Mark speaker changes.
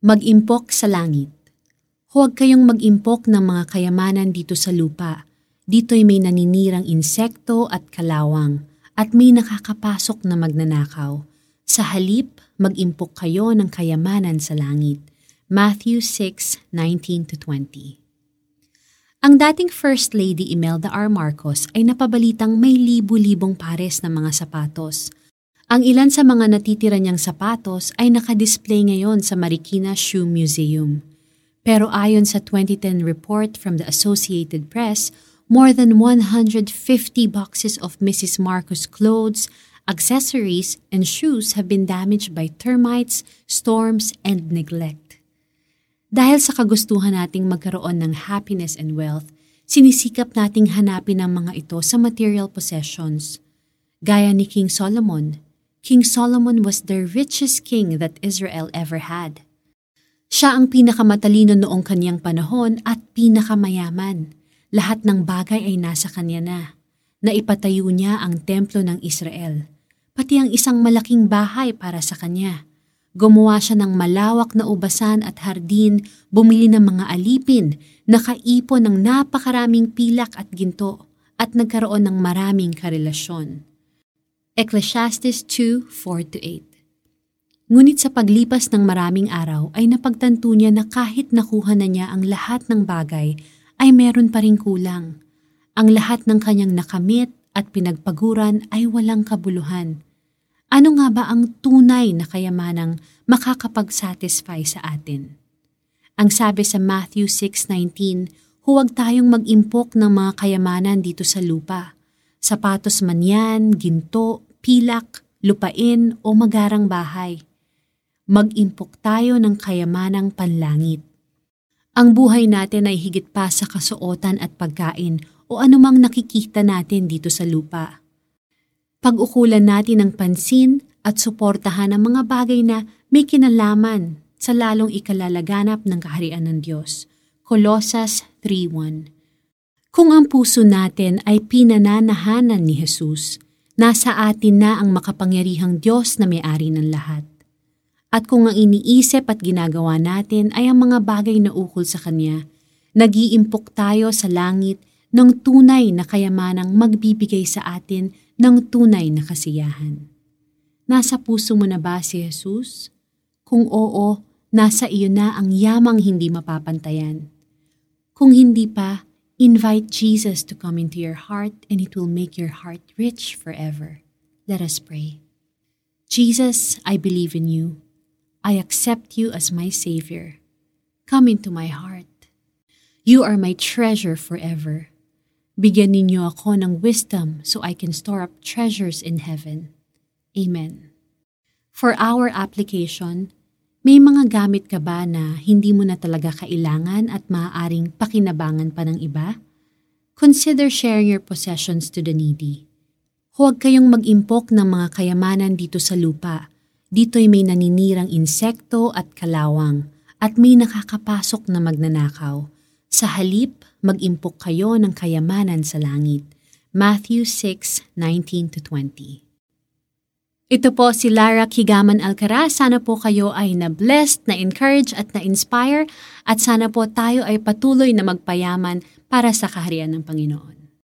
Speaker 1: Mag-impok sa langit. Huwag kayong mag-impok ng mga kayamanan dito sa lupa. Dito'y may naninirang insekto at kalawang at may nakakapasok na magnanakaw. Sa halip, mag-impok kayo ng kayamanan sa langit. Matthew 6:19-20. Ang dating First Lady Imelda R. Marcos ay napabalitang may libu-libong pares ng mga sapatos ang ilan sa mga natitira niyang sapatos ay nakadisplay ngayon sa Marikina Shoe Museum. Pero ayon sa 2010 report from the Associated Press, more than 150 boxes of Mrs. Marcos clothes, accessories, and shoes have been damaged by termites, storms, and neglect. Dahil sa kagustuhan nating magkaroon ng happiness and wealth, sinisikap nating hanapin ang mga ito sa material possessions. Gaya ni King Solomon, King Solomon was the richest king that Israel ever had. Siya ang pinakamatalino noong kanyang panahon at pinakamayaman. Lahat ng bagay ay nasa kanya na. Naipatayo niya ang templo ng Israel, pati ang isang malaking bahay para sa kanya. Gumawa siya ng malawak na ubasan at hardin, bumili ng mga alipin, nakaipon ng napakaraming pilak at ginto, at nagkaroon ng maraming karelasyon. Ecclesiastes 2:4-8 Ngunit sa paglipas ng maraming araw ay napagtanto niya na kahit nakuha na niya ang lahat ng bagay ay meron pa ring kulang. Ang lahat ng kanyang nakamit at pinagpaguran ay walang kabuluhan. Ano nga ba ang tunay na kayamanang makakapag-satisfy sa atin? Ang sabi sa Matthew 6.19, huwag tayong mag-impok ng mga kayamanan dito sa lupa. Sapatos man yan, ginto, pilak, lupain o magarang bahay. Mag-impok tayo ng kayamanang panlangit. Ang buhay natin ay higit pa sa kasuotan at pagkain o anumang nakikita natin dito sa lupa. Pag-ukulan natin ng pansin at suportahan ang mga bagay na may kinalaman sa lalong ikalalaganap ng kaharian ng Diyos. Colossus 3.1 Kung ang puso natin ay pinananahanan ni Jesus, Nasa atin na ang makapangyarihang Diyos na may-ari ng lahat. At kung ang iniisip at ginagawa natin ay ang mga bagay na ukol sa Kanya, nag-iimpok tayo sa langit ng tunay na kayamanang magbibigay sa atin ng tunay na kasiyahan. Nasa puso mo na ba si Jesus? Kung oo, nasa iyo na ang yamang hindi mapapantayan. Kung hindi pa, Invite Jesus to come into your heart and it will make your heart rich forever. Let us pray. Jesus, I believe in you. I accept you as my Savior. Come into my heart. You are my treasure forever. Bigyan ninyo ako ng wisdom so I can store up treasures in heaven. Amen. For our application, may mga gamit ka ba na hindi mo na talaga kailangan at maaaring pakinabangan pa ng iba? Consider sharing your possessions to the needy. Huwag kayong mag-impok ng mga kayamanan dito sa lupa. Dito'y may naninirang insekto at kalawang at may nakakapasok na magnanakaw. Sa halip, mag-impok kayo ng kayamanan sa langit. Matthew 6:19-20 ito po si Lara Kigaman Alcaraz. Sana po kayo ay na-blessed, na-encourage at na-inspire at sana po tayo ay patuloy na magpayaman para sa kaharian ng Panginoon.